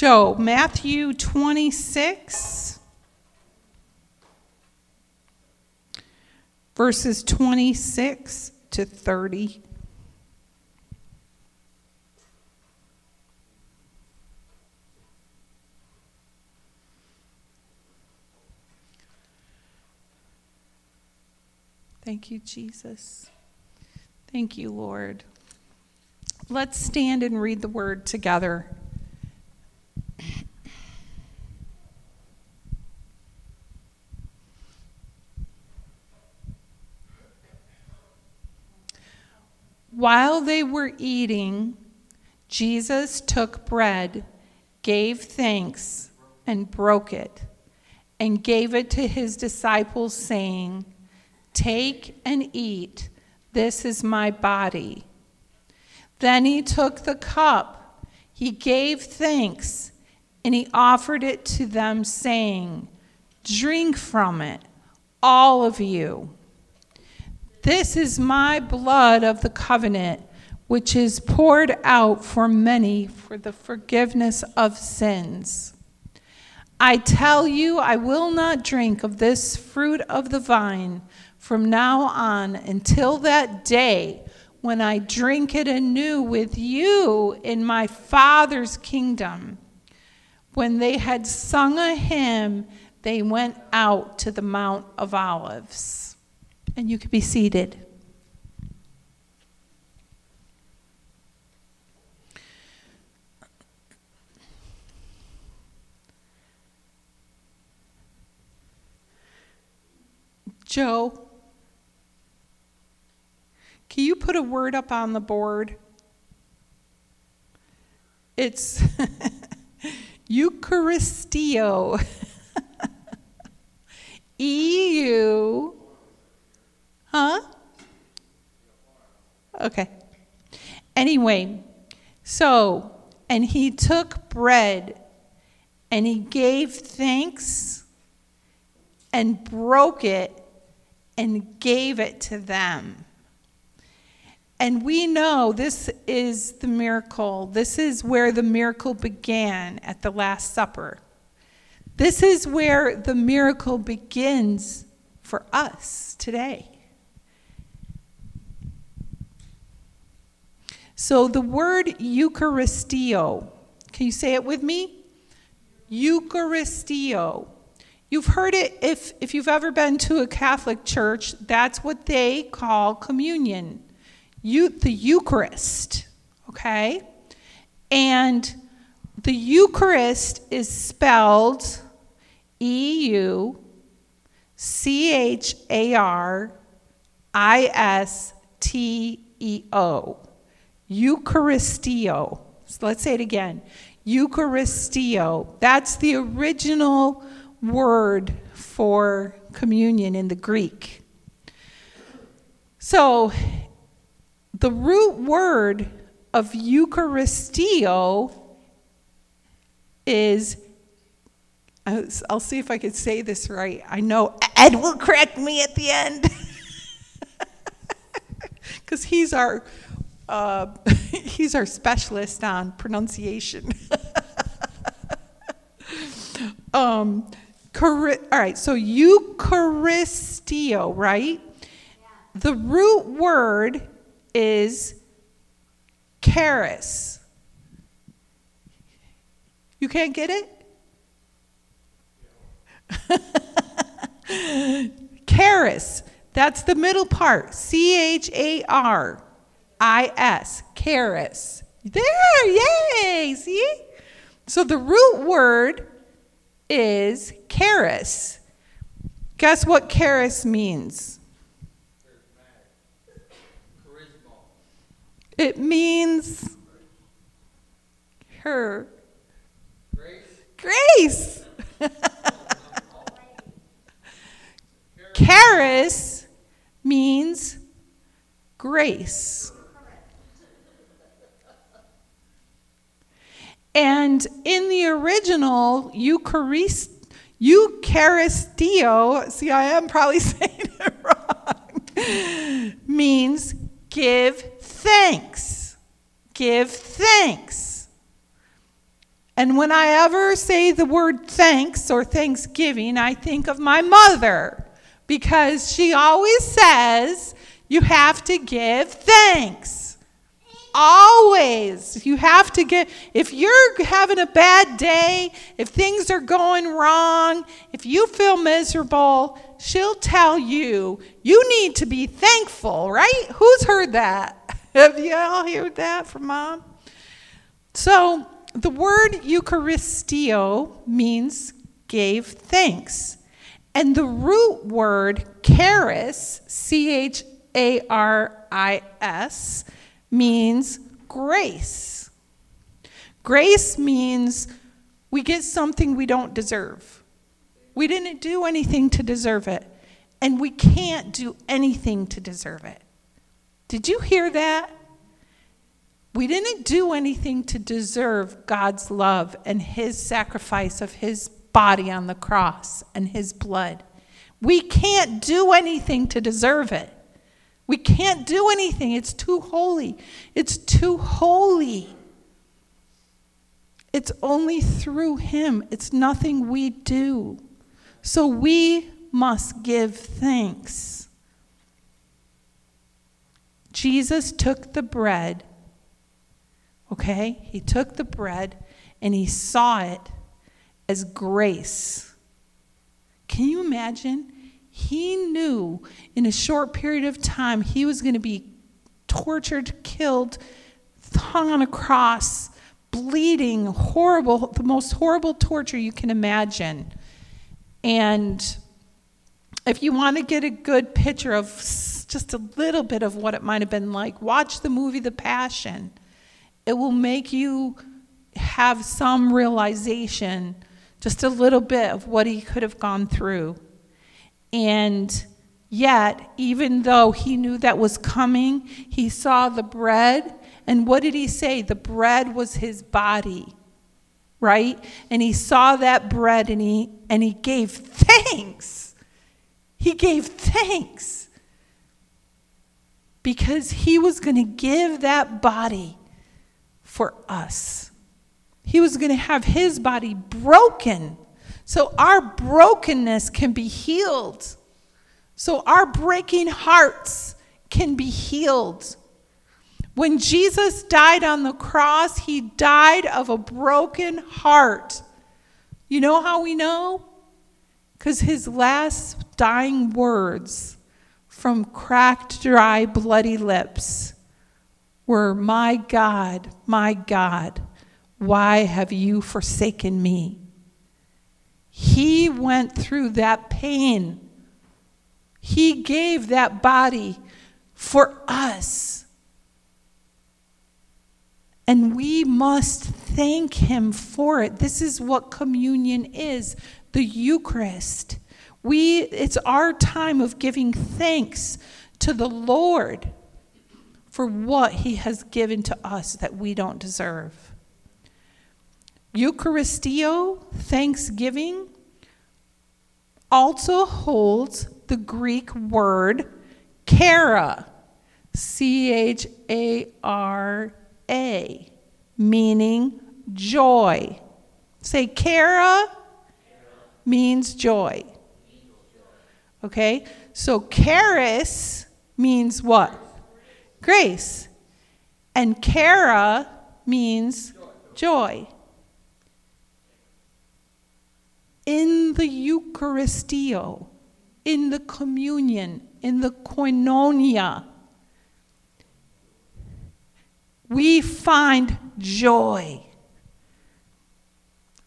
Joe, Matthew 26, verses 26 to 30. Thank you, Jesus. Thank you, Lord. Let's stand and read the word together. While they were eating, Jesus took bread, gave thanks, and broke it, and gave it to his disciples, saying, Take and eat, this is my body. Then he took the cup, he gave thanks, and he offered it to them, saying, Drink from it, all of you. This is my blood of the covenant, which is poured out for many for the forgiveness of sins. I tell you, I will not drink of this fruit of the vine from now on until that day when I drink it anew with you in my Father's kingdom. When they had sung a hymn, they went out to the Mount of Olives. And you can be seated. Joe, can you put a word up on the board? It's Eucharisteo. E U Huh? Okay. Anyway, so, and he took bread and he gave thanks and broke it and gave it to them. And we know this is the miracle. This is where the miracle began at the Last Supper. This is where the miracle begins for us today. So the word Eucharisteo, can you say it with me? Eucharisteo. You've heard it if, if you've ever been to a Catholic church, that's what they call communion. You, the Eucharist, okay? And the Eucharist is spelled E U C H A R I S T E O. Eucharisteo. So let's say it again. Eucharisteo. That's the original word for communion in the Greek. So the root word of Eucharisteo is, uh, I'll see if I can say this right. I know Ed will correct me at the end because he's our uh, he's our specialist on pronunciation. um, all right, so Eucharisteo, right? Yeah. The root word is charis. You can't get it? charis. That's the middle part. C H A R. I S, charis. There, yay, see? So the root word is charis. Guess what charis means? It means her. Grace. Grace. Charis means grace. And in the original, Eucharist, Eucharisteo, see, I am probably saying it wrong, means give thanks. Give thanks. And when I ever say the word thanks or thanksgiving, I think of my mother because she always says you have to give thanks. Always. You have to get, if you're having a bad day, if things are going wrong, if you feel miserable, she'll tell you, you need to be thankful, right? Who's heard that? Have you all heard that from mom? So, the word Eucharisteo means gave thanks. And the root word charis, C H A R I S, means grace. Grace means we get something we don't deserve. We didn't do anything to deserve it, and we can't do anything to deserve it. Did you hear that? We didn't do anything to deserve God's love and His sacrifice of His body on the cross and His blood. We can't do anything to deserve it. We can't do anything. It's too holy. It's too holy. It's only through Him, it's nothing we do. So we must give thanks. Jesus took the bread, okay? He took the bread and he saw it as grace. Can you imagine? He knew in a short period of time he was going to be tortured, killed, hung on a cross, bleeding, horrible, the most horrible torture you can imagine. And if you want to get a good picture of just a little bit of what it might have been like, watch the movie The Passion. It will make you have some realization, just a little bit of what he could have gone through. And yet, even though he knew that was coming, he saw the bread. And what did he say? The bread was his body, right? And he saw that bread and he, and he gave thanks. He gave thanks because he was going to give that body for us. He was going to have his body broken so our brokenness can be healed. So our breaking hearts can be healed. When Jesus died on the cross, he died of a broken heart. You know how we know? Because his last dying words from cracked, dry, bloody lips were, My God, my God, why have you forsaken me? He went through that pain. He gave that body for us. And we must thank Him for it. This is what communion is the Eucharist. We, it's our time of giving thanks to the Lord for what He has given to us that we don't deserve. Eucharisteo, thanksgiving, also holds the Greek word chara, C H A R A, meaning joy. Say chara means joy. Okay? So charis means what? Grace. And chara means joy. In the Eucharisteo, in the communion, in the koinonia, we find joy.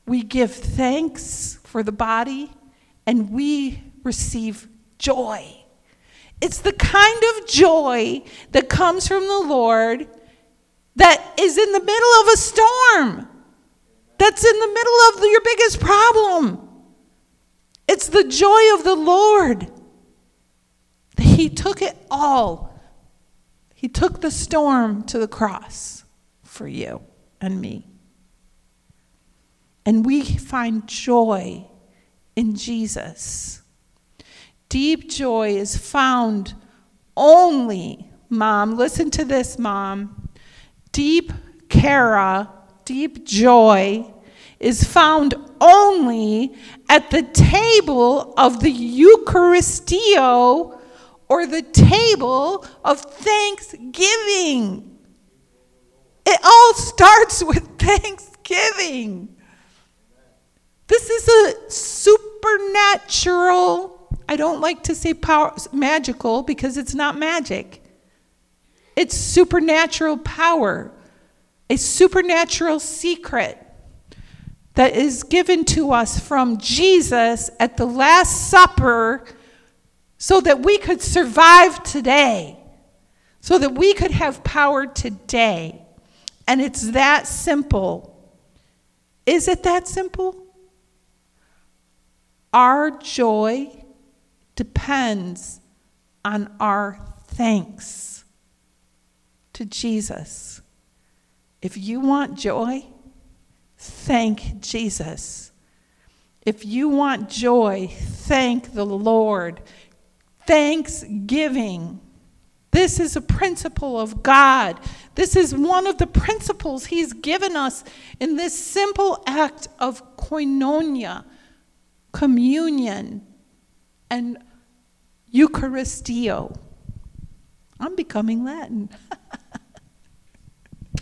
We give thanks for the body and we receive joy. It's the kind of joy that comes from the Lord that is in the middle of a storm that's in the middle of your biggest problem. It's the joy of the Lord. He took it all. He took the storm to the cross for you and me. And we find joy in Jesus. Deep joy is found only, mom, listen to this, mom. Deep chara deep joy is found only at the table of the Eucharisteo or the table of thanksgiving. It all starts with thanksgiving. This is a supernatural, I don't like to say power, magical because it's not magic. It's supernatural power, a supernatural secret that is given to us from Jesus at the Last Supper so that we could survive today, so that we could have power today. And it's that simple. Is it that simple? Our joy depends on our thanks to Jesus. If you want joy, thank Jesus. If you want joy, thank the Lord. Thanksgiving. This is a principle of God. This is one of the principles He's given us in this simple act of koinonia, communion, and Eucharisteo. I'm becoming Latin.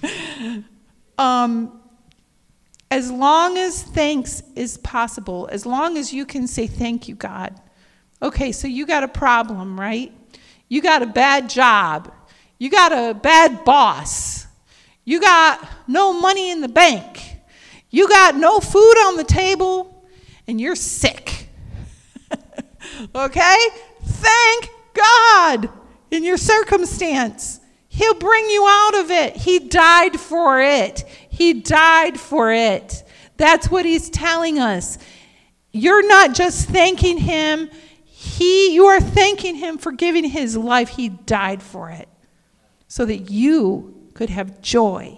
um, as long as thanks is possible, as long as you can say, Thank you, God. Okay, so you got a problem, right? You got a bad job. You got a bad boss. You got no money in the bank. You got no food on the table, and you're sick. okay? Thank God in your circumstance. He'll bring you out of it. He died for it. He died for it. That's what he's telling us. You're not just thanking him, he you are thanking him for giving his life. He died for it. So that you could have joy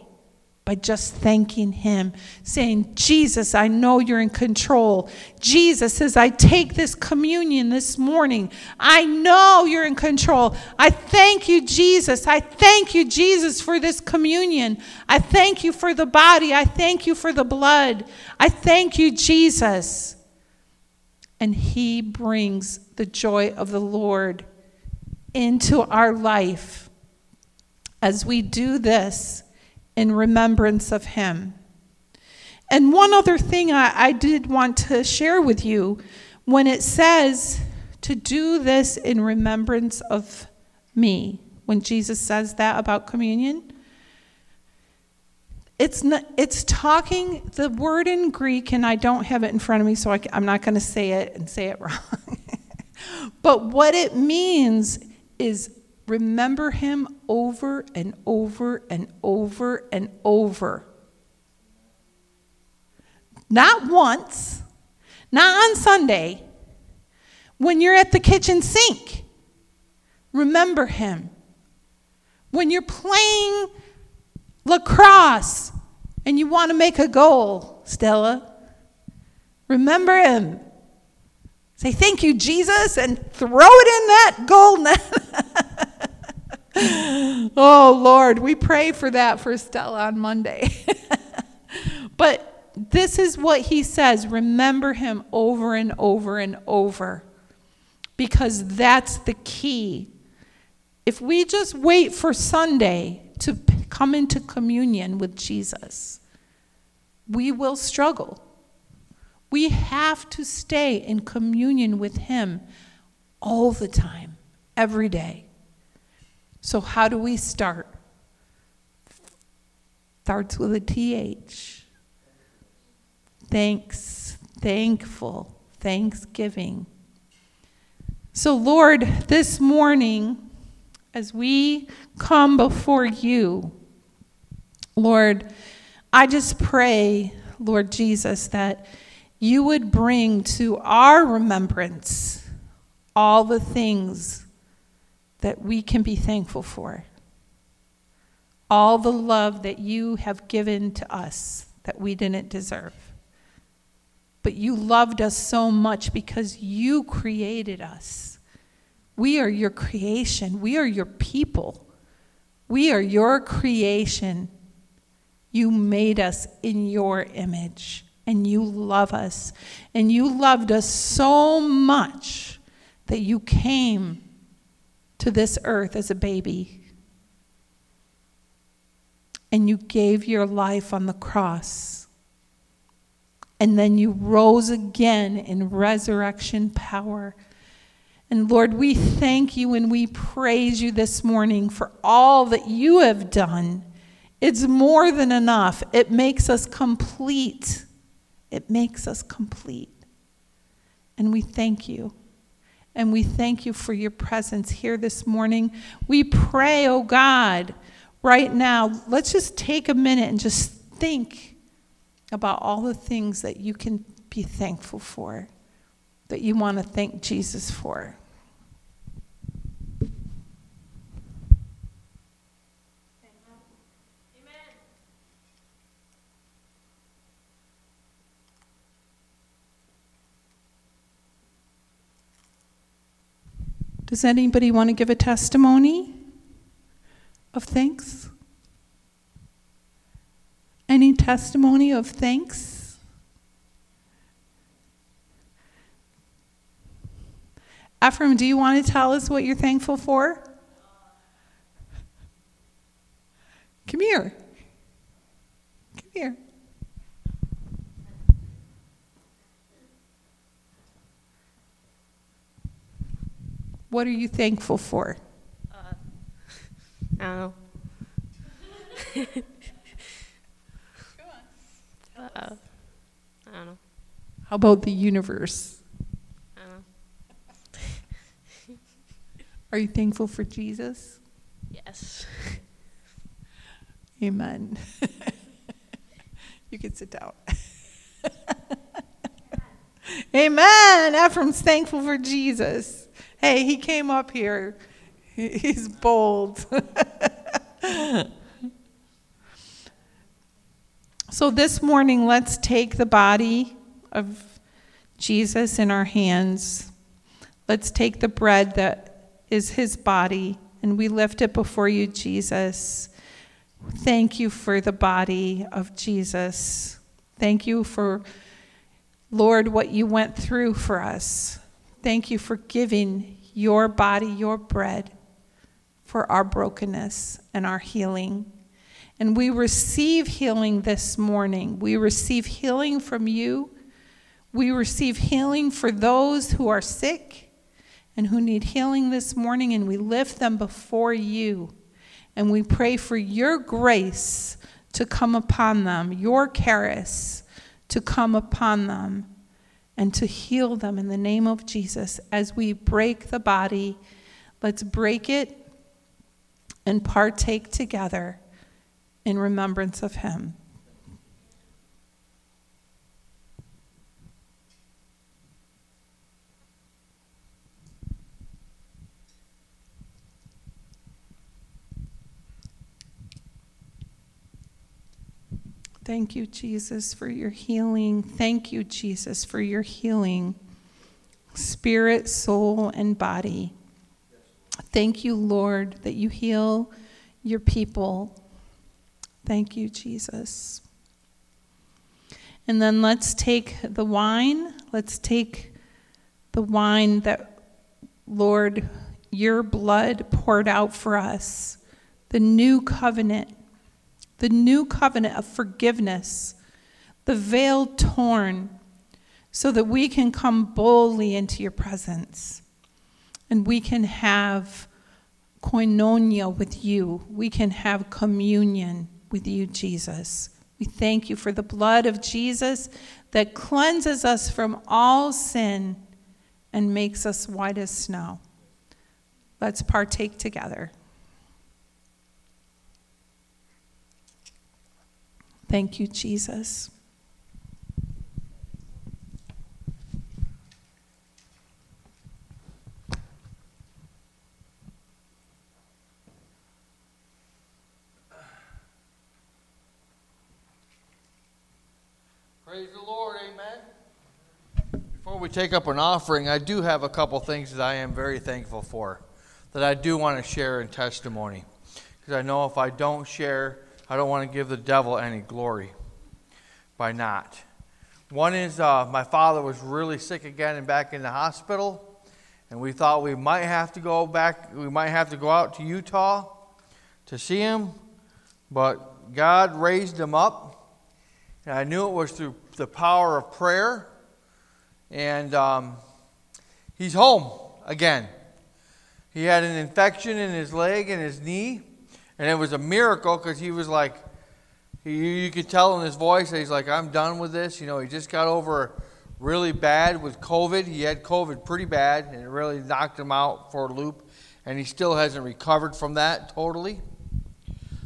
by just thanking Him, saying, Jesus, I know you're in control. Jesus, as I take this communion this morning, I know you're in control. I thank you, Jesus. I thank you, Jesus, for this communion. I thank you for the body. I thank you for the blood. I thank you, Jesus. And He brings the joy of the Lord into our life as we do this in remembrance of him. And one other thing I, I, did want to share with you when it says to do this in remembrance of me, when Jesus says that about communion, it's, not, it's talking, the word in Greek, and I don't have it in front of me, so I, I'm not going to say it and say it wrong. but what it means is remember him over and over and over and over. Not once, not on Sunday, when you're at the kitchen sink. Remember him. When you're playing lacrosse and you want to make a goal, Stella, remember him. Say, Thank you, Jesus, and throw it in that goal net. oh, Lord, we pray for that for Stella on Monday. but this is what he says remember him over and over and over because that's the key. If we just wait for Sunday to come into communion with Jesus, we will struggle. We have to stay in communion with Him all the time, every day. So, how do we start? Starts with a TH. Thanks, thankful, thanksgiving. So, Lord, this morning, as we come before you, Lord, I just pray, Lord Jesus, that you would bring to our remembrance all the things that we can be thankful for. All the love that you have given to us that we didn't deserve. But you loved us so much because you created us. We are your creation, we are your people. We are your creation. You made us in your image. and you love us. And you loved us so much that you came to this earth as a baby. And you gave your life on the cross. And then you rose again in resurrection power. And Lord, we thank you and we praise you this morning for all that you have done. It's more than enough, it makes us complete. It makes us complete. And we thank you. And we thank you for your presence here this morning. We pray, oh God, right now, let's just take a minute and just think about all the things that you can be thankful for, that you want to thank Jesus for. Does anybody want to give a testimony of thanks? Any testimony of thanks? Ephraim, do you want to tell us what you're thankful for? Come here. Come here. What are you thankful for? Uh, I don't know. uh, I don't know. How about the universe? I don't know. are you thankful for Jesus? Yes. Amen. you can sit down. Amen. Ephraim's thankful for Jesus. Hey, he came up here. He's bold. so this morning, let's take the body of Jesus in our hands. Let's take the bread that is his body and we lift it before you, Jesus. Thank you for the body of Jesus. Thank you for, Lord, what you went through for us. Thank you for giving your body, your bread, for our brokenness and our healing. And we receive healing this morning. We receive healing from you. We receive healing for those who are sick and who need healing this morning, and we lift them before you. And we pray for your grace to come upon them, your charis to come upon them and to heal them in the name of Jesus. As we break the body, let's break it and partake together in remembrance of Him. Thank you, Jesus, for your healing. Thank you, Jesus, for your healing, spirit, soul, and body. Thank you, Lord, that you heal your people. Thank you, Jesus. And then let's take the wine. Let's take the wine that, Lord, your blood poured out for us, the new covenant the new covenant of forgiveness, the veil torn, so that we can come boldly into your presence and we can have koinonia with you. We can have communion with you, Jesus. We thank you for the blood of Jesus that cleanses us from all sin and makes us white as snow. Let's partake together. Thank you, Jesus. Praise the Lord, amen. Before we take up an offering, I do have a couple things that I am very thankful for that I do want to share in testimony. Because I know if I don't share, I don't want to give the devil any glory by not. One is uh, my father was really sick again and back in the hospital, and we thought we might have to go back, we might have to go out to Utah to see him, but God raised him up, and I knew it was through the power of prayer, and um, he's home again. He had an infection in his leg and his knee, and it was a miracle because he was like, he, you could tell in his voice that he's like, I'm done with this. You know, he just got over really bad with COVID. He had COVID pretty bad, and it really knocked him out for a loop, and he still hasn't recovered from that totally.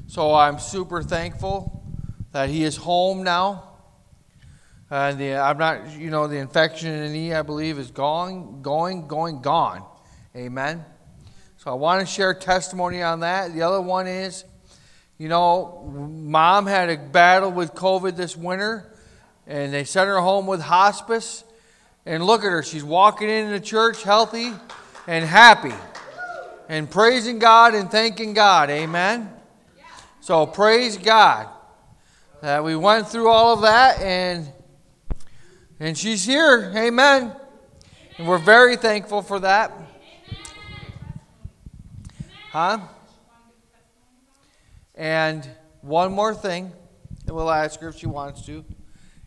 So I'm super thankful that he is home now. And the, I'm not, you know, the infection in the knee, I believe, is gone, going, going, gone. Amen. So I want to share testimony on that. The other one is, you know, mom had a battle with COVID this winter, and they sent her home with hospice. And look at her, she's walking into church healthy and happy, and praising God and thanking God. Amen. So praise God that we went through all of that, and and she's here. Amen. And we're very thankful for that. Huh? And one more thing, and we'll ask her if she wants to,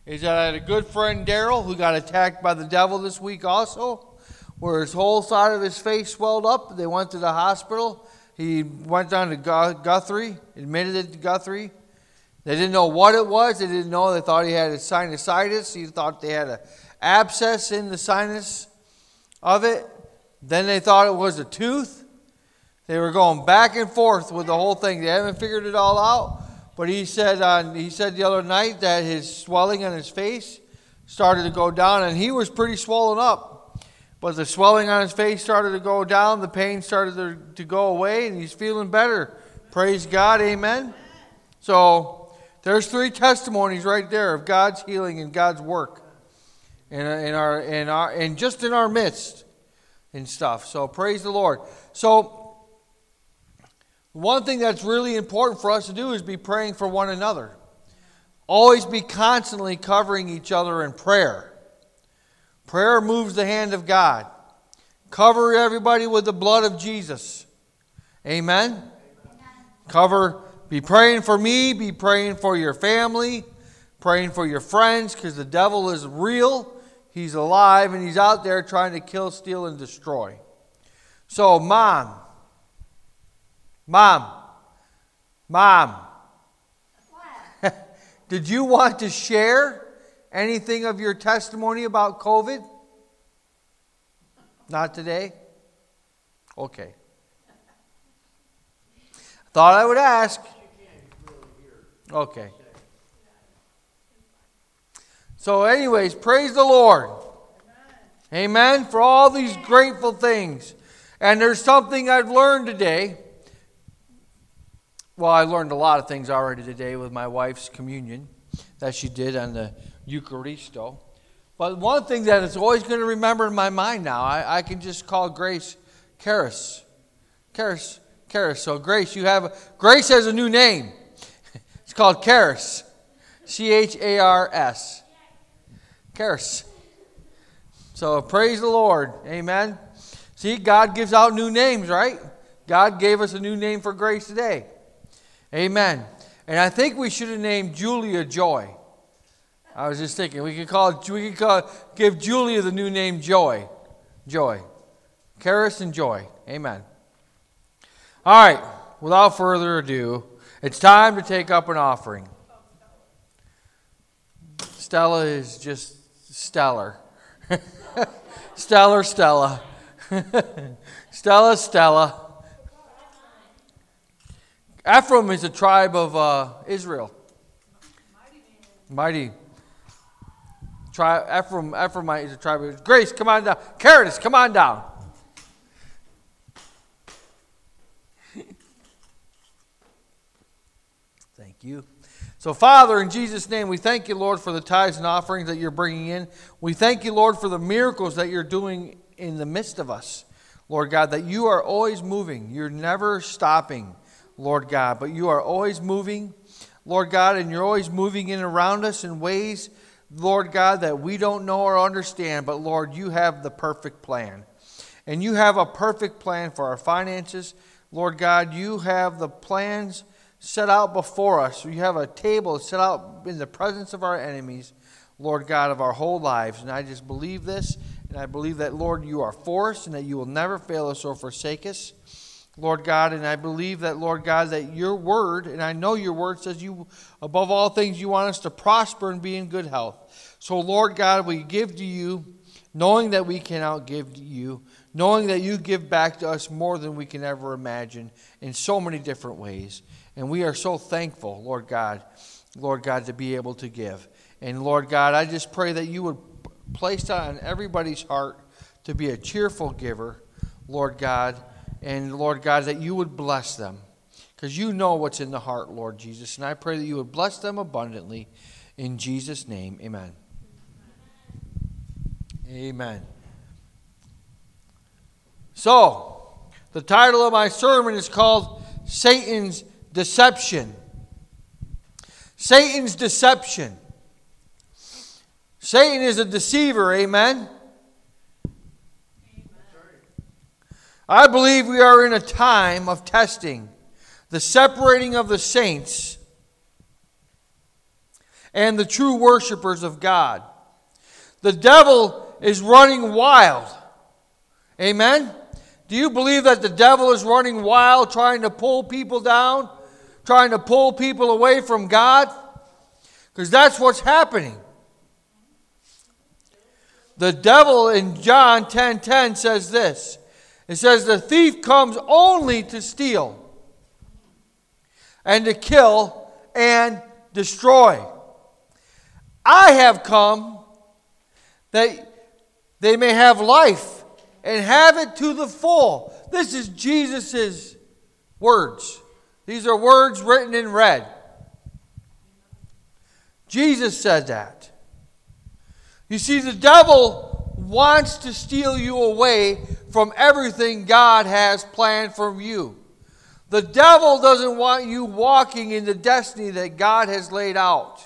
is that I had a good friend, Daryl, who got attacked by the devil this week also, where his whole side of his face swelled up. They went to the hospital. He went down to Guthrie, admitted it to Guthrie. They didn't know what it was. They didn't know. They thought he had a sinusitis. He thought they had an abscess in the sinus of it. Then they thought it was a tooth. They were going back and forth with the whole thing. They haven't figured it all out. But he said, uh, he said the other night that his swelling on his face started to go down, and he was pretty swollen up. But the swelling on his face started to go down, the pain started to, to go away, and he's feeling better. Praise God, amen. So there's three testimonies right there of God's healing and God's work in, in our in our and just in our midst and stuff. So praise the Lord. So one thing that's really important for us to do is be praying for one another. Always be constantly covering each other in prayer. Prayer moves the hand of God. Cover everybody with the blood of Jesus. Amen. Amen. Cover, be praying for me, be praying for your family, praying for your friends, because the devil is real. He's alive and he's out there trying to kill, steal, and destroy. So, mom, Mom, Mom, did you want to share anything of your testimony about COVID? Not today? Okay. Thought I would ask. Okay. So, anyways, praise the Lord. Amen. For all these grateful things. And there's something I've learned today. Well, I learned a lot of things already today with my wife's communion that she did on the Eucharisto. But one thing that is always going to remember in my mind now, I, I can just call Grace Charis. Charis, Charis. So Grace, you have Grace has a new name. It's called Charis. C H A R S. Charis. So praise the Lord. Amen. See, God gives out new names, right? God gave us a new name for Grace today. Amen. And I think we should have named Julia Joy. I was just thinking we could call we could call give Julia the new name Joy. Joy. Charis and Joy. Amen. All right, without further ado, it's time to take up an offering. Stella is just stellar. stellar Stella. Stella Stella. Ephraim is a tribe of uh, Israel. Mighty. Tri- Ephraim, Ephraimite is a tribe of Grace, come on down. Caritas, come on down. Thank you. So, Father, in Jesus' name, we thank you, Lord, for the tithes and offerings that you're bringing in. We thank you, Lord, for the miracles that you're doing in the midst of us. Lord God, that you are always moving, you're never stopping. Lord God. But you are always moving, Lord God, and you're always moving in around us in ways, Lord God, that we don't know or understand, but Lord, you have the perfect plan. And you have a perfect plan for our finances. Lord God, you have the plans set out before us. You have a table set out in the presence of our enemies, Lord God, of our whole lives. And I just believe this, and I believe that, Lord, you are for us and that you will never fail us or forsake us. Lord God, and I believe that, Lord God, that your word, and I know your word says you, above all things, you want us to prosper and be in good health. So, Lord God, we give to you, knowing that we cannot give to you, knowing that you give back to us more than we can ever imagine in so many different ways. And we are so thankful, Lord God, Lord God, to be able to give. And Lord God, I just pray that you would place that on everybody's heart to be a cheerful giver, Lord God and Lord God, that you would bless them. Because you know what's in the heart, Lord Jesus. And I pray that you would bless them abundantly. In Jesus' name, amen. Amen. So, the title of my sermon is called Satan's Deception. Satan's Deception. Satan is a deceiver, amen? I believe we are in a time of testing, the separating of the saints and the true worshipers of God. The devil is running wild. Amen? Do you believe that the devil is running wild, trying to pull people down, trying to pull people away from God? Because that's what's happening. The devil in John 10:10 10, 10 says this. It says, The thief comes only to steal and to kill and destroy. I have come that they may have life and have it to the full. This is Jesus' words. These are words written in red. Jesus said that. You see, the devil wants to steal you away from everything God has planned for you. The devil doesn't want you walking in the destiny that God has laid out.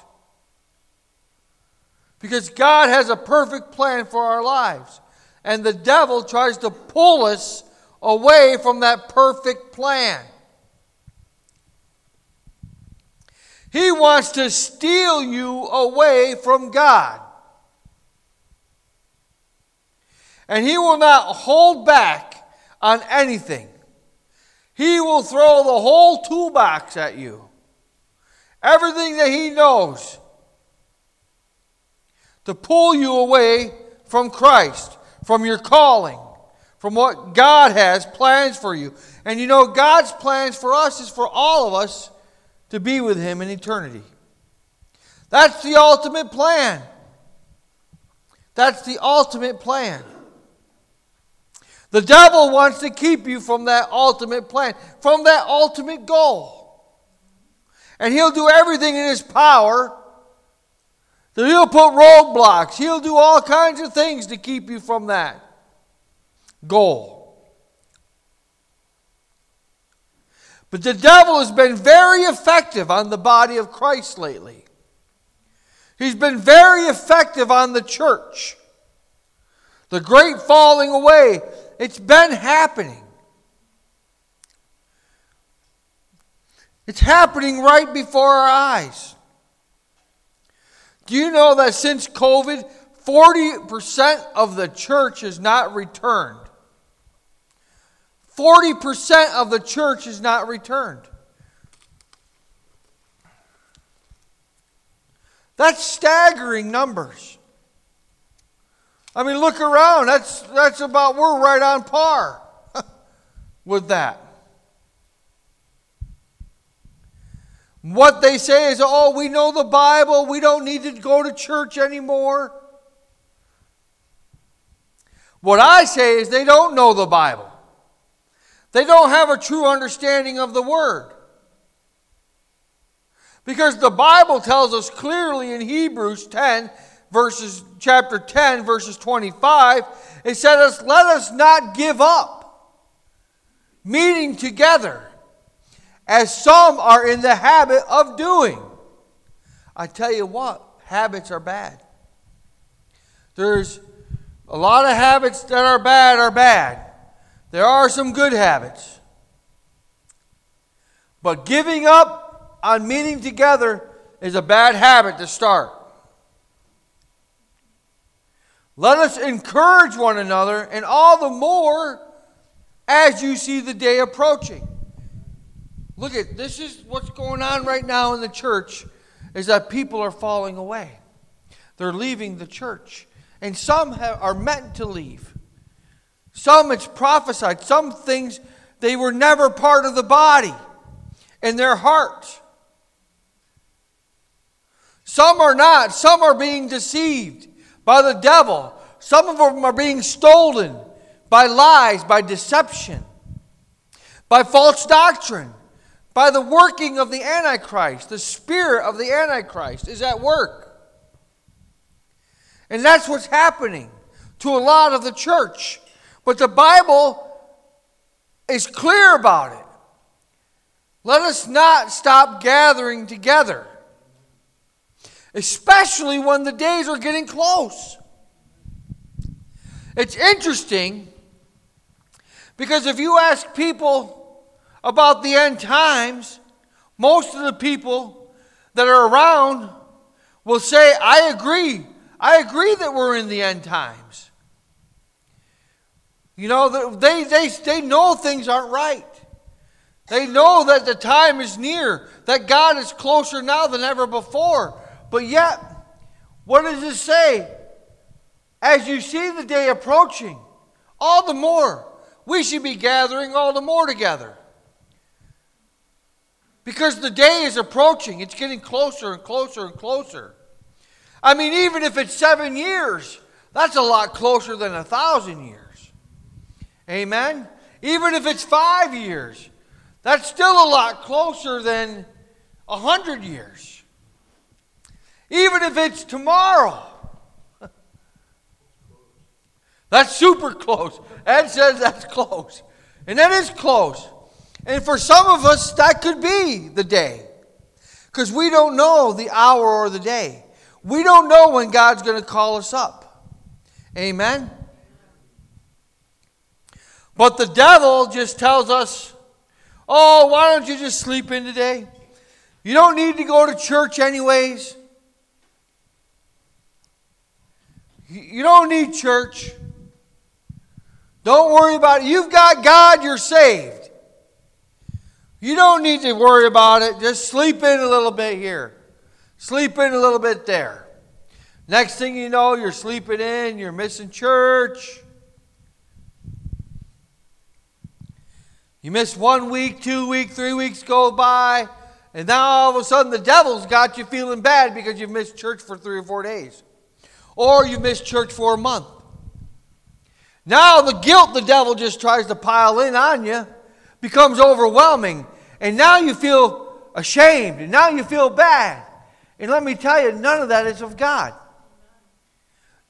Because God has a perfect plan for our lives. And the devil tries to pull us away from that perfect plan. He wants to steal you away from God. And he will not hold back on anything. He will throw the whole toolbox at you. Everything that he knows to pull you away from Christ, from your calling, from what God has plans for you. And you know, God's plans for us is for all of us to be with Him in eternity. That's the ultimate plan. That's the ultimate plan. The devil wants to keep you from that ultimate plan, from that ultimate goal. And he'll do everything in his power. He'll put roadblocks. He'll do all kinds of things to keep you from that goal. But the devil has been very effective on the body of Christ lately. He's been very effective on the church. The great falling away it's been happening. It's happening right before our eyes. Do you know that since COVID, 40% of the church has not returned? 40% of the church is not returned. That's staggering numbers. I mean, look around. That's, that's about, we're right on par with that. What they say is, oh, we know the Bible. We don't need to go to church anymore. What I say is, they don't know the Bible. They don't have a true understanding of the Word. Because the Bible tells us clearly in Hebrews 10 verses chapter 10 verses 25 it says let us not give up meeting together as some are in the habit of doing i tell you what habits are bad There's a lot of habits that are bad are bad. There are some good habits. But giving up on meeting together is a bad habit to start. Let us encourage one another, and all the more as you see the day approaching. Look at this is what's going on right now in the church is that people are falling away. They're leaving the church. And some have, are meant to leave. Some it's prophesied. Some things they were never part of the body in their heart. Some are not. Some are being deceived by the devil. Some of them are being stolen by lies, by deception, by false doctrine, by the working of the Antichrist. The spirit of the Antichrist is at work. And that's what's happening to a lot of the church. But the Bible is clear about it. Let us not stop gathering together, especially when the days are getting close. It's interesting because if you ask people about the end times, most of the people that are around will say, I agree. I agree that we're in the end times. You know, they, they, they know things aren't right. They know that the time is near, that God is closer now than ever before. But yet, what does it say? As you see the day approaching, all the more we should be gathering all the more together. Because the day is approaching, it's getting closer and closer and closer. I mean, even if it's seven years, that's a lot closer than a thousand years. Amen? Even if it's five years, that's still a lot closer than a hundred years. Even if it's tomorrow, that's super close. Ed says that's close. And that is close. And for some of us, that could be the day. Because we don't know the hour or the day. We don't know when God's going to call us up. Amen? But the devil just tells us, oh, why don't you just sleep in today? You don't need to go to church, anyways. You don't need church. Don't worry about it. You've got God, you're saved. You don't need to worry about it. Just sleep in a little bit here, sleep in a little bit there. Next thing you know, you're sleeping in, you're missing church. You miss one week, two weeks, three weeks go by, and now all of a sudden the devil's got you feeling bad because you've missed church for three or four days. Or you missed church for a month. Now the guilt the devil just tries to pile in on you becomes overwhelming. And now you feel ashamed. And now you feel bad. And let me tell you, none of that is of God.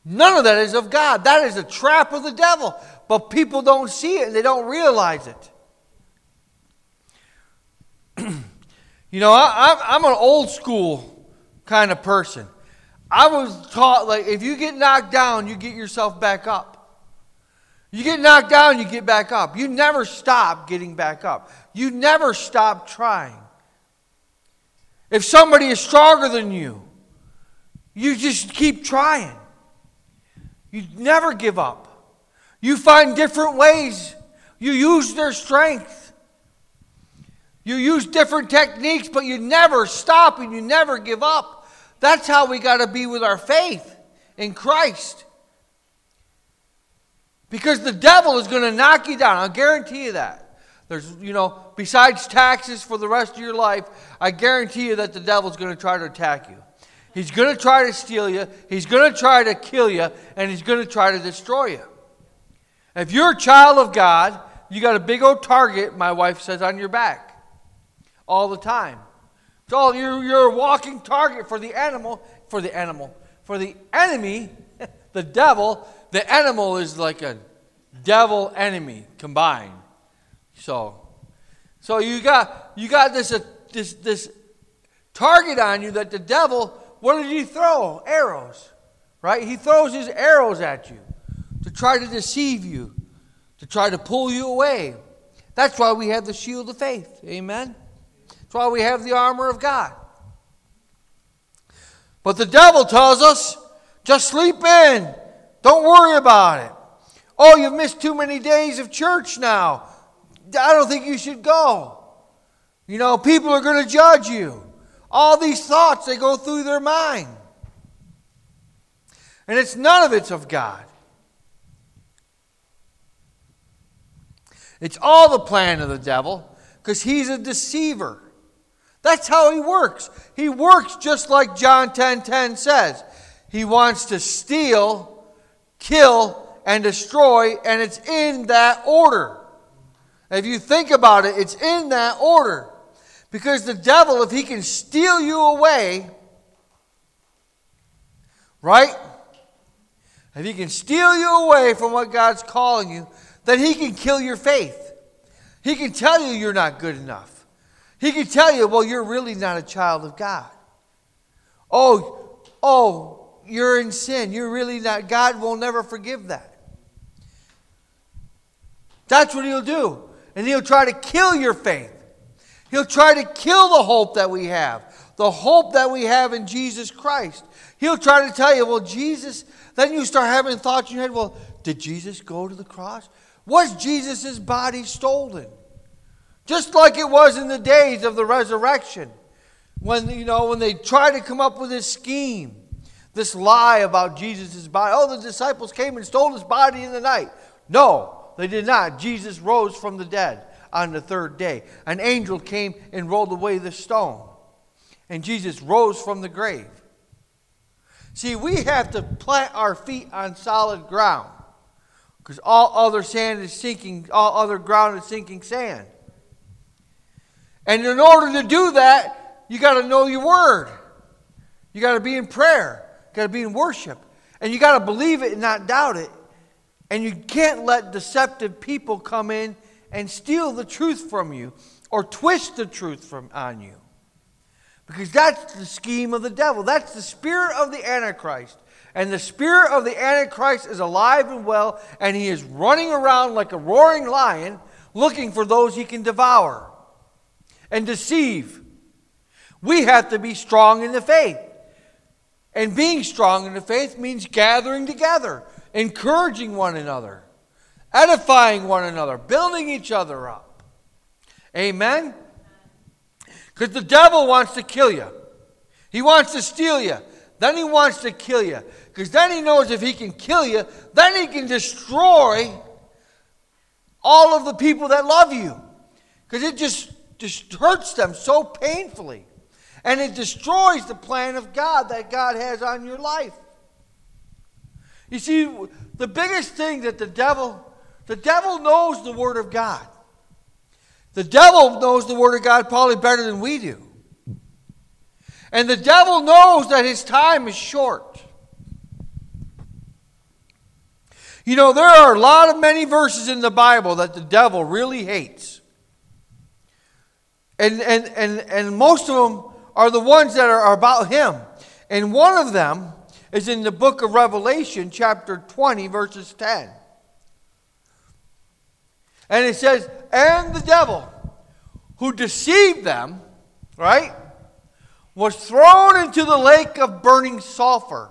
None of that is of God. That is a trap of the devil. But people don't see it and they don't realize it. you know, I, I'm an old school kind of person. I was taught like if you get knocked down, you get yourself back up. You get knocked down, you get back up. You never stop getting back up. You never stop trying. If somebody is stronger than you, you just keep trying. You never give up. You find different ways. You use their strength. You use different techniques, but you never stop and you never give up. That's how we got to be with our faith in Christ. Because the devil is going to knock you down. I'll guarantee you that. There's, you know, besides taxes for the rest of your life, I guarantee you that the devil's going to try to attack you. He's going to try to steal you, he's going to try to kill you, and he's going to try to destroy you. If you're a child of God, you got a big old target, my wife says, on your back all the time. So you're, you're a walking target for the animal, for the animal, for the enemy, the devil. The animal is like a devil enemy combined. So, so you got you got this uh, this this target on you that the devil. What did he throw? Arrows, right? He throws his arrows at you to try to deceive you, to try to pull you away. That's why we have the shield of faith. Amen? Why we have the armor of God. But the devil tells us just sleep in, don't worry about it. Oh, you've missed too many days of church now. I don't think you should go. You know, people are going to judge you. All these thoughts, they go through their mind. And it's none of it's of God. It's all the plan of the devil because he's a deceiver. That's how he works. He works just like John 10:10 10, 10 says. He wants to steal, kill, and destroy, and it's in that order. If you think about it, it's in that order. Because the devil, if he can steal you away, right? If he can steal you away from what God's calling you, then he can kill your faith. He can tell you you're not good enough. He can tell you, well, you're really not a child of God. Oh, oh, you're in sin. You're really not. God will never forgive that. That's what he'll do. And he'll try to kill your faith. He'll try to kill the hope that we have, the hope that we have in Jesus Christ. He'll try to tell you, well, Jesus, then you start having thoughts in your head, well, did Jesus go to the cross? Was Jesus' body stolen? Just like it was in the days of the resurrection. When, you know, when they tried to come up with this scheme, this lie about Jesus' body. Oh, the disciples came and stole his body in the night. No, they did not. Jesus rose from the dead on the third day. An angel came and rolled away the stone. And Jesus rose from the grave. See, we have to plant our feet on solid ground. Because all other sand is sinking, all other ground is sinking sand. And in order to do that, you got to know your word. You got to be in prayer. You got to be in worship. And you got to believe it and not doubt it. And you can't let deceptive people come in and steal the truth from you or twist the truth from on you. Because that's the scheme of the devil. That's the spirit of the Antichrist. And the spirit of the Antichrist is alive and well, and he is running around like a roaring lion looking for those he can devour and deceive. We have to be strong in the faith. And being strong in the faith means gathering together, encouraging one another, edifying one another, building each other up. Amen? Because the devil wants to kill you, he wants to steal you, then he wants to kill you. Because then he knows if he can kill you, then he can destroy all of the people that love you. Because it just, just hurts them so painfully. And it destroys the plan of God that God has on your life. You see, the biggest thing that the devil, the devil knows the Word of God. The devil knows the Word of God probably better than we do. And the devil knows that his time is short. You know, there are a lot of many verses in the Bible that the devil really hates. And, and, and, and most of them are the ones that are about him. And one of them is in the book of Revelation, chapter 20, verses 10. And it says, And the devil who deceived them, right, was thrown into the lake of burning sulfur,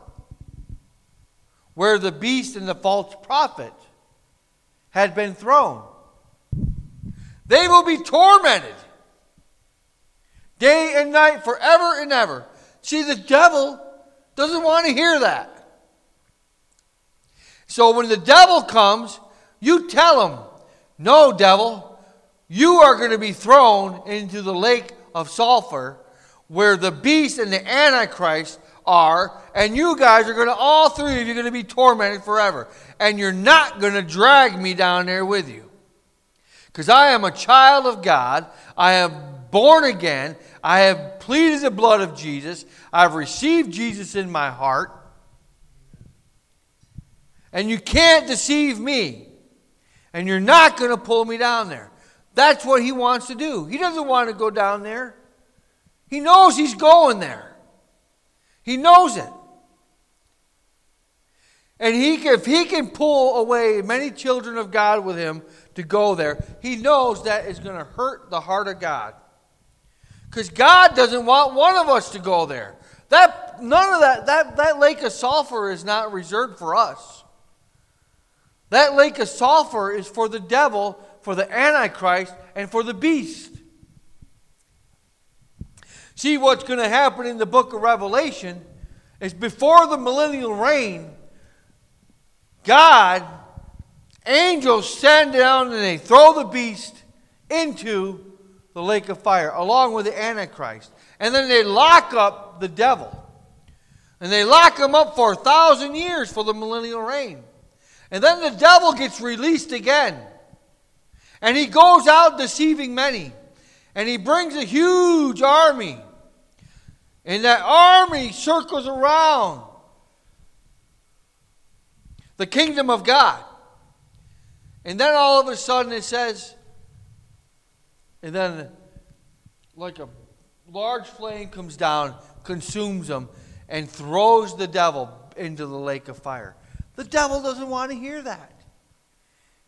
where the beast and the false prophet had been thrown. They will be tormented day and night forever and ever. See, the devil doesn't want to hear that. So when the devil comes, you tell him, No, devil, you are going to be thrown into the lake of sulfur where the beast and the antichrist are, and you guys are going to, all three of you, are going to be tormented forever. And you're not going to drag me down there with you. Because I am a child of God. I am born again. I have pleaded the blood of Jesus. I've received Jesus in my heart. And you can't deceive me. And you're not going to pull me down there. That's what he wants to do. He doesn't want to go down there. He knows he's going there. He knows it. And he, can- if he can pull away many children of God with him to go there, he knows that is going to hurt the heart of God. Because God doesn't want one of us to go there. That, none of that, that, that lake of sulfur is not reserved for us. That lake of sulfur is for the devil, for the Antichrist, and for the beast. See, what's going to happen in the book of Revelation is before the millennial reign, God, angels stand down and they throw the beast into the lake of fire along with the Antichrist. And then they lock up the devil. And they lock him up for a thousand years for the millennial reign. And then the devil gets released again. And he goes out deceiving many. And he brings a huge army. And that army circles around the kingdom of God. And then all of a sudden it says, and then like a large flame comes down, consumes them, and throws the devil into the lake of fire. The devil doesn't want to hear that.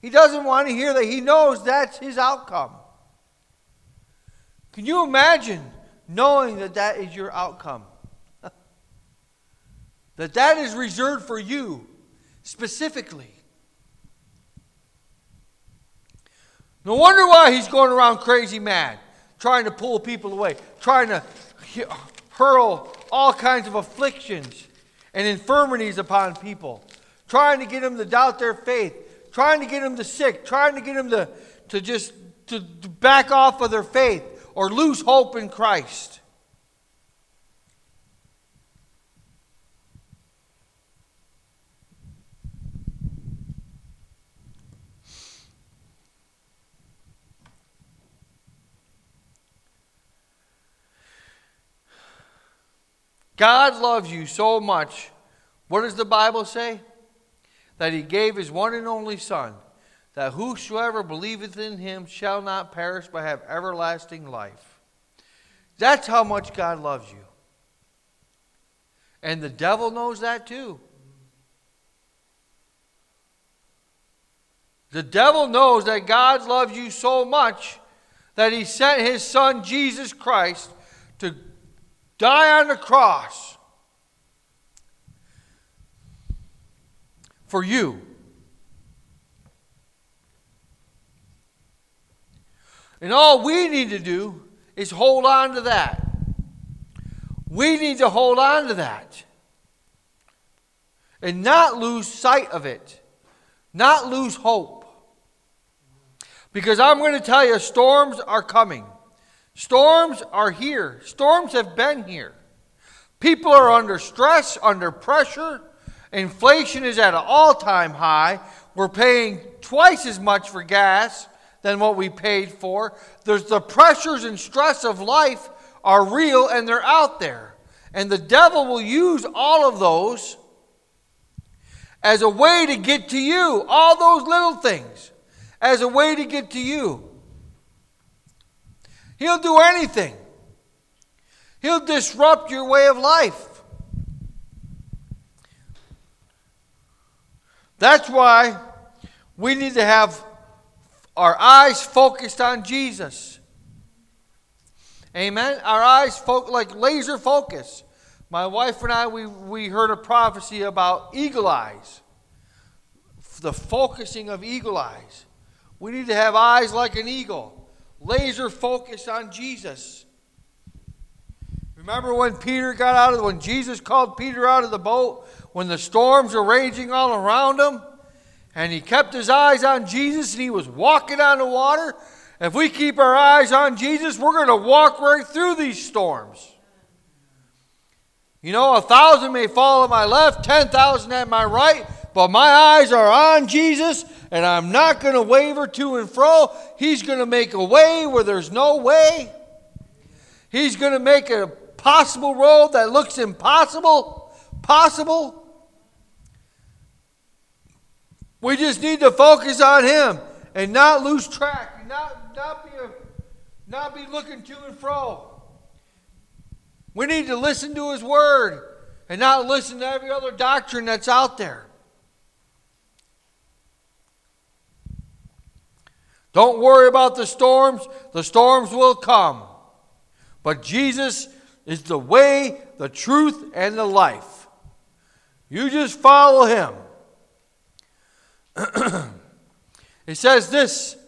He doesn't want to hear that. He knows that's his outcome. Can you imagine knowing that that is your outcome? that that is reserved for you specifically. No wonder why he's going around crazy mad, trying to pull people away, trying to hurl all kinds of afflictions and infirmities upon people, trying to get them to doubt their faith, trying to get them to sick, trying to get them to, to just to, to back off of their faith or lose hope in Christ. God loves you so much. What does the Bible say? That he gave his one and only Son, that whosoever believeth in him shall not perish but have everlasting life. That's how much God loves you. And the devil knows that too. The devil knows that God loves you so much that he sent his son Jesus Christ to die on the cross for you. And all we need to do is hold on to that. We need to hold on to that and not lose sight of it, not lose hope. Because I'm going to tell you, storms are coming. Storms are here. Storms have been here. People are under stress, under pressure. Inflation is at an all time high. We're paying twice as much for gas than what we paid for. There's the pressures and stress of life are real and they're out there. And the devil will use all of those as a way to get to you, all those little things, as a way to get to you. He'll do anything. He'll disrupt your way of life. That's why we need to have our eyes focused on Jesus. Amen. Our eyes fo- like laser focus. My wife and I, we, we heard a prophecy about eagle eyes, the focusing of eagle eyes. We need to have eyes like an eagle, laser focus on Jesus. Remember when Peter got out of when Jesus called Peter out of the boat when the storms were raging all around him, and he kept his eyes on Jesus and he was walking on the water. If we keep our eyes on Jesus, we're going to walk right through these storms. You know, a thousand may fall at my left, ten thousand at my right, but my eyes are on Jesus, and I'm not going to waver to and fro. He's going to make a way where there's no way. He's going to make a possible road that looks impossible possible. We just need to focus on Him and not lose track, not, not, be, a, not be looking to and fro. We need to listen to His Word and not listen to every other doctrine that's out there. Don't worry about the storms, the storms will come. But Jesus is the way, the truth, and the life. You just follow him. it says this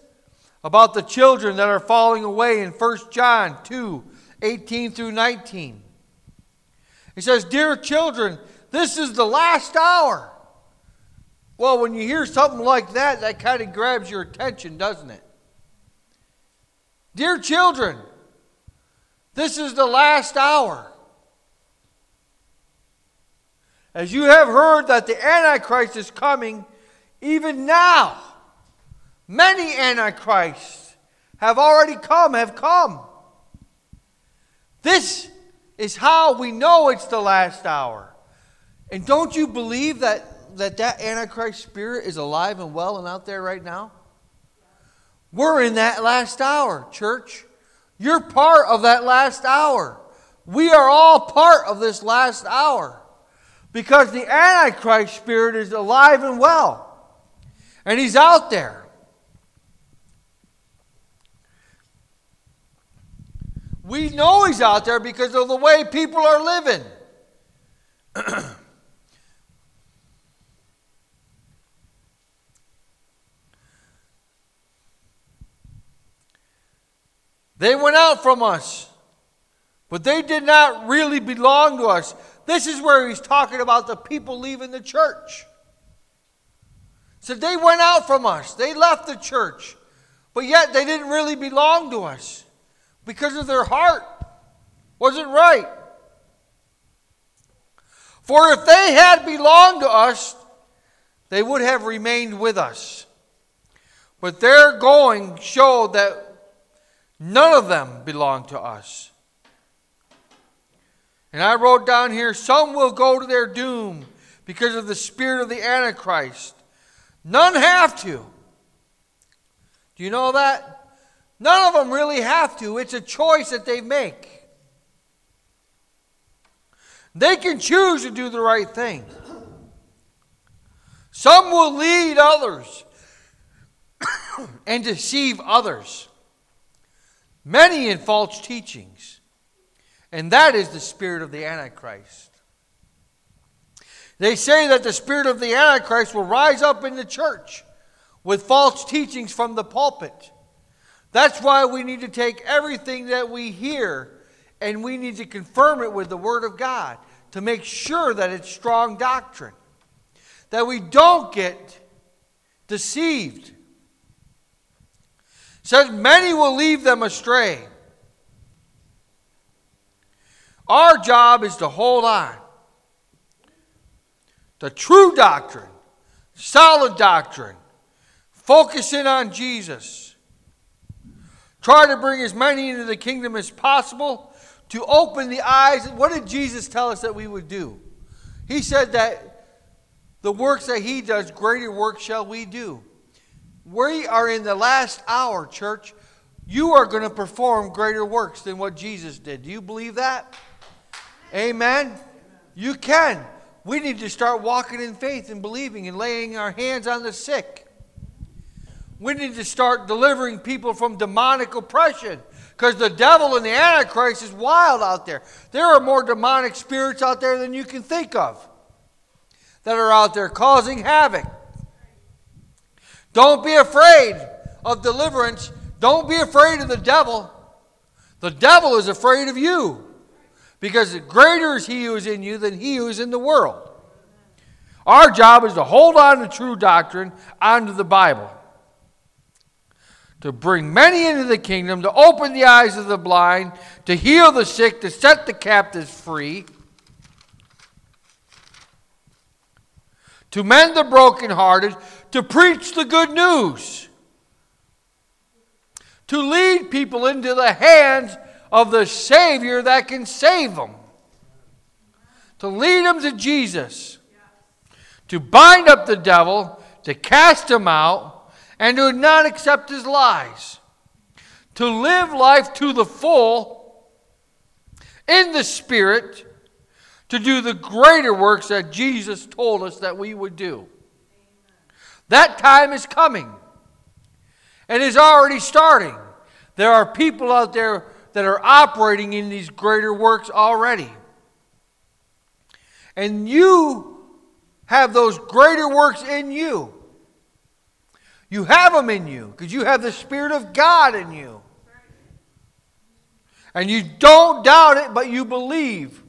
about the children that are falling away in 1 John 2 18 through 19. He says, Dear children, this is the last hour. Well, when you hear something like that, that kind of grabs your attention, doesn't it? Dear children, this is the last hour. As you have heard that the Antichrist is coming, even now, many Antichrists have already come, have come. This is how we know it's the last hour. And don't you believe that that, that Antichrist spirit is alive and well and out there right now? We're in that last hour, church. You're part of that last hour. We are all part of this last hour because the Antichrist spirit is alive and well, and he's out there. We know he's out there because of the way people are living. they went out from us, but they did not really belong to us. This is where he's talking about the people leaving the church. So they went out from us, they left the church, but yet they didn't really belong to us because of their heart wasn't right. For if they had belonged to us, they would have remained with us. But their going showed that none of them belong to us. And I wrote down here some will go to their doom because of the spirit of the Antichrist. None have to. Do you know that? None of them really have to. It's a choice that they make. They can choose to do the right thing. Some will lead others and deceive others, many in false teachings. And that is the spirit of the Antichrist. They say that the spirit of the Antichrist will rise up in the church with false teachings from the pulpit. That's why we need to take everything that we hear and we need to confirm it with the Word of God to make sure that it's strong doctrine. That we don't get deceived. Says many will leave them astray. Our job is to hold on. The true doctrine, solid doctrine, focusing on Jesus. Try to bring as many into the kingdom as possible to open the eyes. What did Jesus tell us that we would do? He said that the works that He does, greater works shall we do. We are in the last hour, church. You are going to perform greater works than what Jesus did. Do you believe that? Amen. You can. We need to start walking in faith and believing and laying our hands on the sick. We need to start delivering people from demonic oppression because the devil and the Antichrist is wild out there. There are more demonic spirits out there than you can think of that are out there causing havoc. Don't be afraid of deliverance. Don't be afraid of the devil. The devil is afraid of you because greater is he who is in you than he who is in the world. Our job is to hold on to true doctrine, onto the Bible to bring many into the kingdom, to open the eyes of the blind, to heal the sick, to set the captives free, to mend the brokenhearted, to preach the good news, to lead people into the hands of the Savior that can save them, to lead them to Jesus, to bind up the devil, to cast him out and to not accept his lies, to live life to the full in the Spirit, to do the greater works that Jesus told us that we would do. That time is coming. and is already starting. There are people out there that are operating in these greater works already. And you have those greater works in you. You have them in you because you have the Spirit of God in you. And you don't doubt it, but you believe.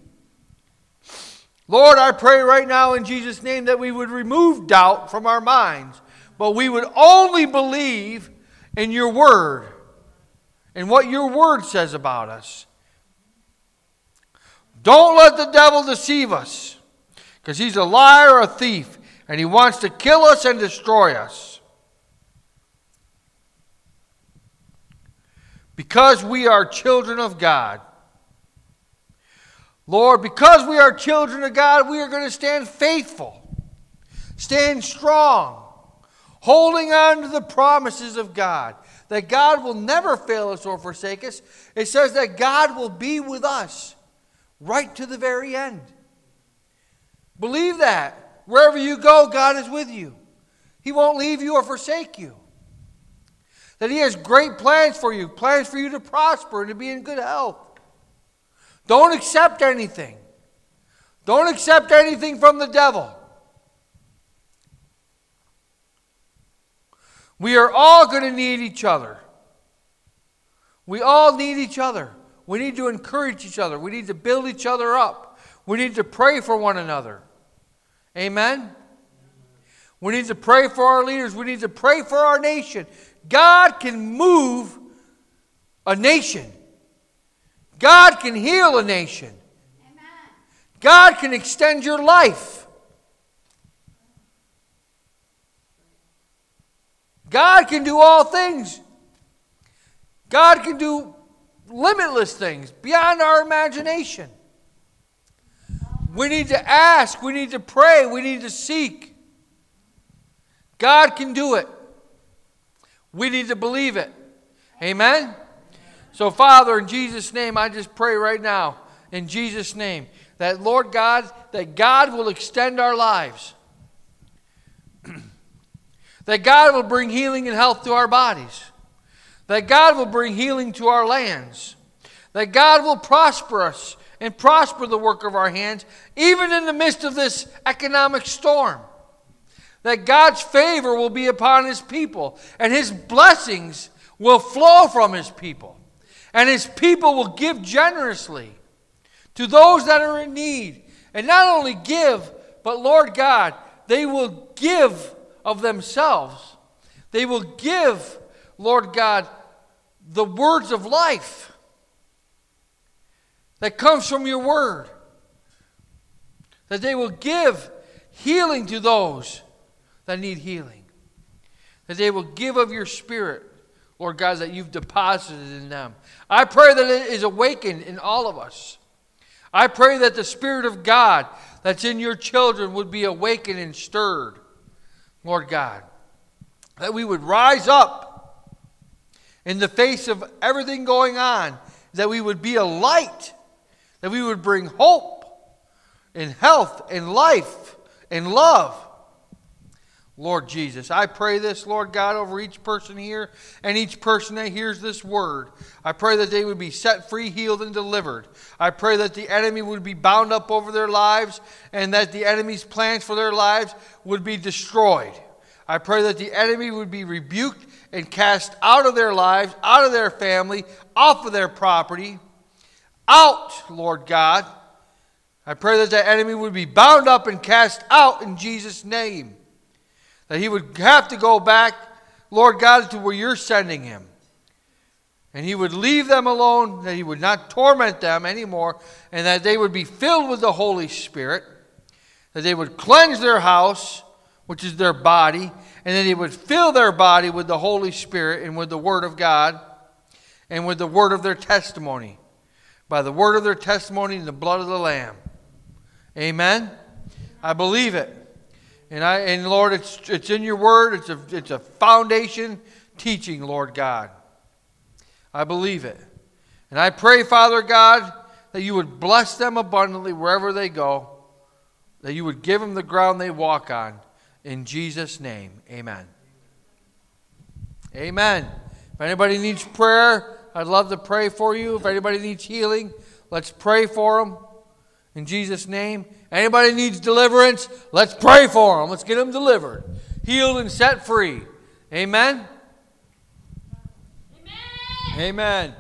Lord, I pray right now in Jesus' name that we would remove doubt from our minds, but we would only believe in your word and what your word says about us. Don't let the devil deceive us because he's a liar, a thief, and he wants to kill us and destroy us. Because we are children of God. Lord, because we are children of God, we are going to stand faithful, stand strong, holding on to the promises of God that God will never fail us or forsake us. It says that God will be with us right to the very end. Believe that. Wherever you go, God is with you. He won't leave you or forsake you. That He has great plans for you, plans for you to prosper and to be in good health. Don't accept anything. Don't accept anything from the devil. We are all going to need each other. We all need each other. We need to encourage each other. We need to build each other up. We need to pray for one another. Amen? We need to pray for our leaders. We need to pray for our nation. God can move a nation, God can heal a nation, God can extend your life. God can do all things. God can do limitless things beyond our imagination. We need to ask, we need to pray, we need to seek. God can do it. We need to believe it. Amen? So, Father, in Jesus' name, I just pray right now, in Jesus' name, that Lord God, that God will extend our lives. that God will bring healing and health to our bodies. That God will bring healing to our lands. That God will prosper us and prosper the work of our hands, even in the midst of this economic storm. That God's favor will be upon His people, and His blessings will flow from His people. And His people will give generously to those that are in need. And not only give, but Lord God, they will give of themselves. They will give, Lord God, the words of life that comes from your word. That they will give healing to those that need healing. That they will give of your spirit, Lord God, that you've deposited in them. I pray that it is awakened in all of us. I pray that the Spirit of God that's in your children would be awakened and stirred, Lord God. That we would rise up in the face of everything going on, that we would be a light that we would bring hope and health and life and love. Lord Jesus, I pray this, Lord God, over each person here and each person that hears this word. I pray that they would be set free, healed, and delivered. I pray that the enemy would be bound up over their lives and that the enemy's plans for their lives would be destroyed. I pray that the enemy would be rebuked and cast out of their lives, out of their family, off of their property out, Lord God. I pray that the enemy would be bound up and cast out in Jesus' name. That he would have to go back, Lord God, to where you're sending him. And he would leave them alone, that he would not torment them anymore, and that they would be filled with the Holy Spirit, that they would cleanse their house, which is their body, and that they would fill their body with the Holy Spirit and with the Word of God and with the word of their testimony by the word of their testimony and the blood of the Lamb. Amen. I believe it. And I and Lord, it's it's in your word. It's a it's a foundation teaching, Lord God. I believe it. And I pray, Father God, that you would bless them abundantly wherever they go, that you would give them the ground they walk on. In Jesus' name, amen. Amen. If anybody needs prayer, I'd love to pray for you. If anybody needs healing, let's pray for them. In Jesus' name. Anybody needs deliverance, let's pray for them. Let's get them delivered, healed, and set free. Amen. Amen. Amen.